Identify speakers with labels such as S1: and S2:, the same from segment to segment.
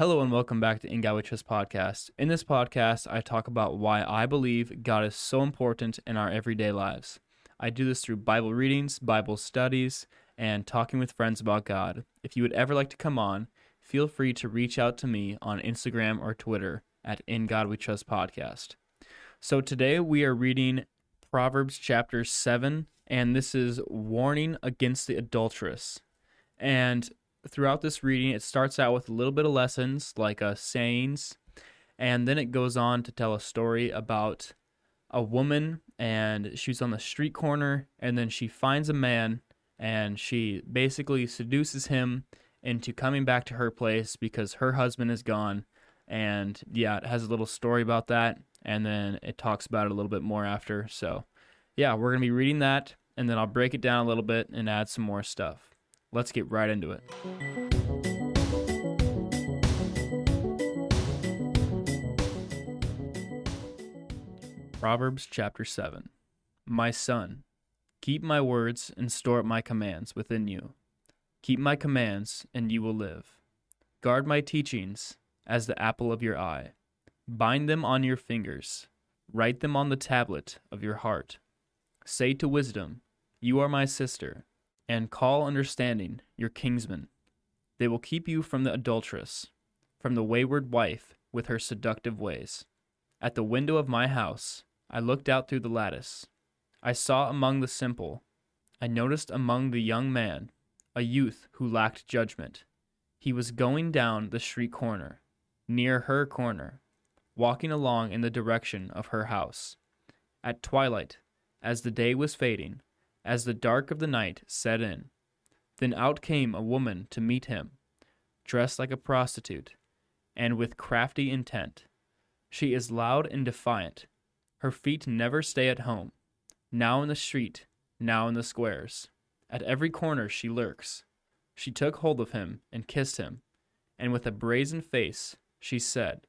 S1: Hello and welcome back to In God We Trust podcast. In this podcast, I talk about why I believe God is so important in our everyday lives. I do this through Bible readings, Bible studies, and talking with friends about God. If you would ever like to come on, feel free to reach out to me on Instagram or Twitter at In God We Trust podcast. So today we are reading Proverbs chapter 7, and this is warning against the adulteress. And throughout this reading, it starts out with a little bit of lessons like uh, sayings, and then it goes on to tell a story about a woman and she's on the street corner and then she finds a man and she basically seduces him into coming back to her place because her husband is gone and yeah it has a little story about that and then it talks about it a little bit more after. So yeah we're going to be reading that and then i'll break it down a little bit and add some more stuff let's get right into it Proverbs chapter 7 My son, keep my words and store up my commands within you. Keep my commands, and you will live. Guard my teachings as the apple of your eye. Bind them on your fingers. Write them on the tablet of your heart. Say to wisdom, You are my sister, and call understanding your kinsman. They will keep you from the adulteress, from the wayward wife with her seductive ways. At the window of my house, I looked out through the lattice. I saw among the simple, I noticed among the young man, a youth who lacked judgment. He was going down the street corner, near her corner, walking along in the direction of her house. At twilight, as the day was fading, as the dark of the night set in, then out came a woman to meet him, dressed like a prostitute, and with crafty intent. She is loud and defiant her feet never stay at home. Now in the street, now in the squares. At every corner she lurks. She took hold of him and kissed him, and with a brazen face she said,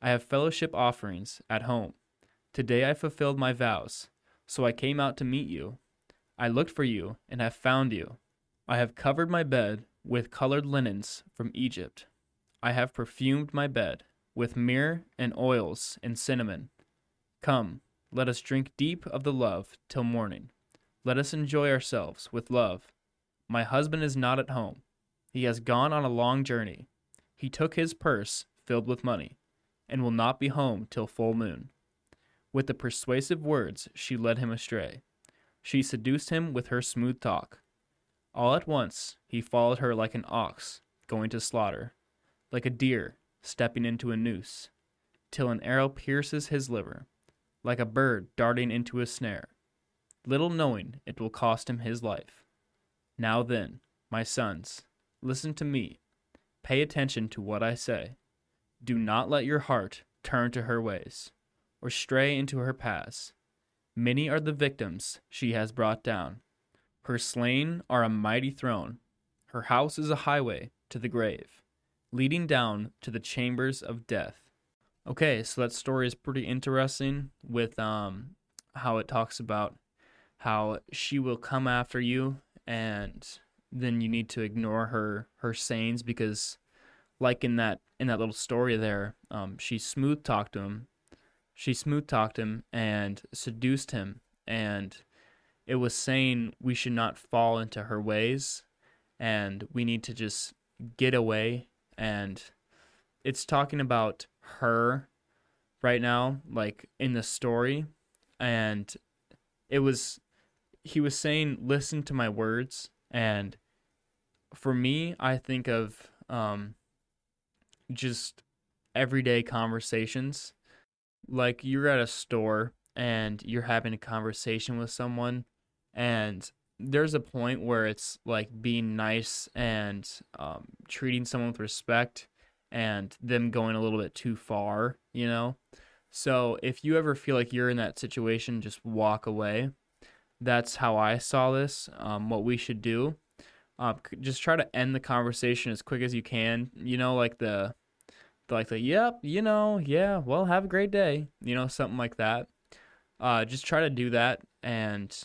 S1: I have fellowship offerings at home. Today I fulfilled my vows, so I came out to meet you. I looked for you and have found you. I have covered my bed with colored linens from Egypt. I have perfumed my bed with myrrh and oils and cinnamon. Come, let us drink deep of the love till morning. Let us enjoy ourselves with love. My husband is not at home. He has gone on a long journey. He took his purse filled with money, and will not be home till full moon. With the persuasive words she led him astray. She seduced him with her smooth talk. All at once he followed her like an ox going to slaughter, like a deer stepping into a noose, till an arrow pierces his liver like a bird darting into a snare, little knowing it will cost him his life. Now then, my sons, listen to me. Pay attention to what I say. Do not let your heart turn to her ways, or stray into her paths. Many are the victims she has brought down. Her slain are a mighty throne. Her house is a highway to the grave, leading down to the chambers of death. Okay, so that story is pretty interesting with um how it talks about how she will come after you and then you need to ignore her her sayings because like in that in that little story there um she smooth talked him she smooth talked him and seduced him and it was saying we should not fall into her ways and we need to just get away and it's talking about her right now, like in the story, and it was he was saying, "Listen to my words," and for me, I think of um, just everyday conversations. Like you're at a store and you're having a conversation with someone, and there's a point where it's like being nice and um, treating someone with respect and them going a little bit too far, you know? So if you ever feel like you're in that situation, just walk away. That's how I saw this. Um, what we should do. Uh, just try to end the conversation as quick as you can. You know, like the, like the yep, you know, yeah, well, have a great day. You know, something like that. Uh, just try to do that and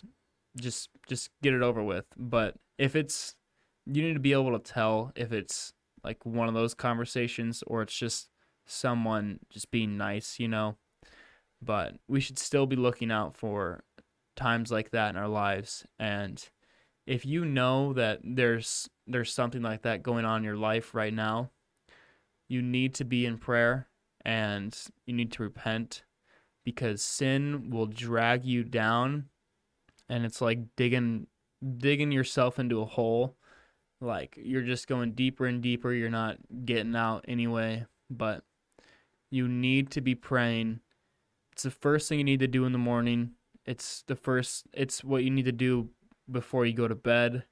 S1: just just get it over with. But if it's you need to be able to tell if it's like one of those conversations or it's just someone just being nice, you know. But we should still be looking out for times like that in our lives and if you know that there's there's something like that going on in your life right now, you need to be in prayer and you need to repent because sin will drag you down and it's like digging digging yourself into a hole. Like you're just going deeper and deeper. You're not getting out anyway but you need to be praying. It's the first thing you need to do in the morning. It's the first it's what you need to do before you go to bed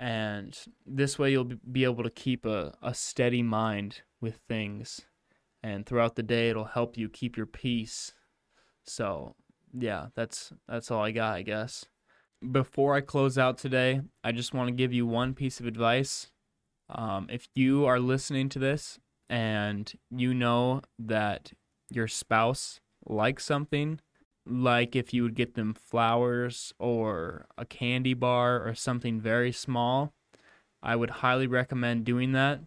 S1: and this way you'll be able to keep a, a steady mind with things. And throughout the day it'll help you keep your peace. So yeah that's that's all i got i guess. Before i close out today i just want to give you one piece of advice. Um, if you are listening to this and you know that your spouse likes something like if you would get them flowers or a candy bar or something very small i would highly recommend doing that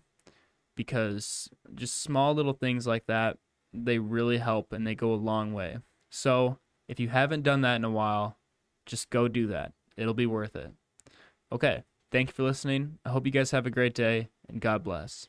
S1: because just small little things like that, they really help and they go a long way. So if you haven't done that in a while, just go do that. It'll be worth it. Okay. Thank you for listening. I hope you guys have a great day and God bless.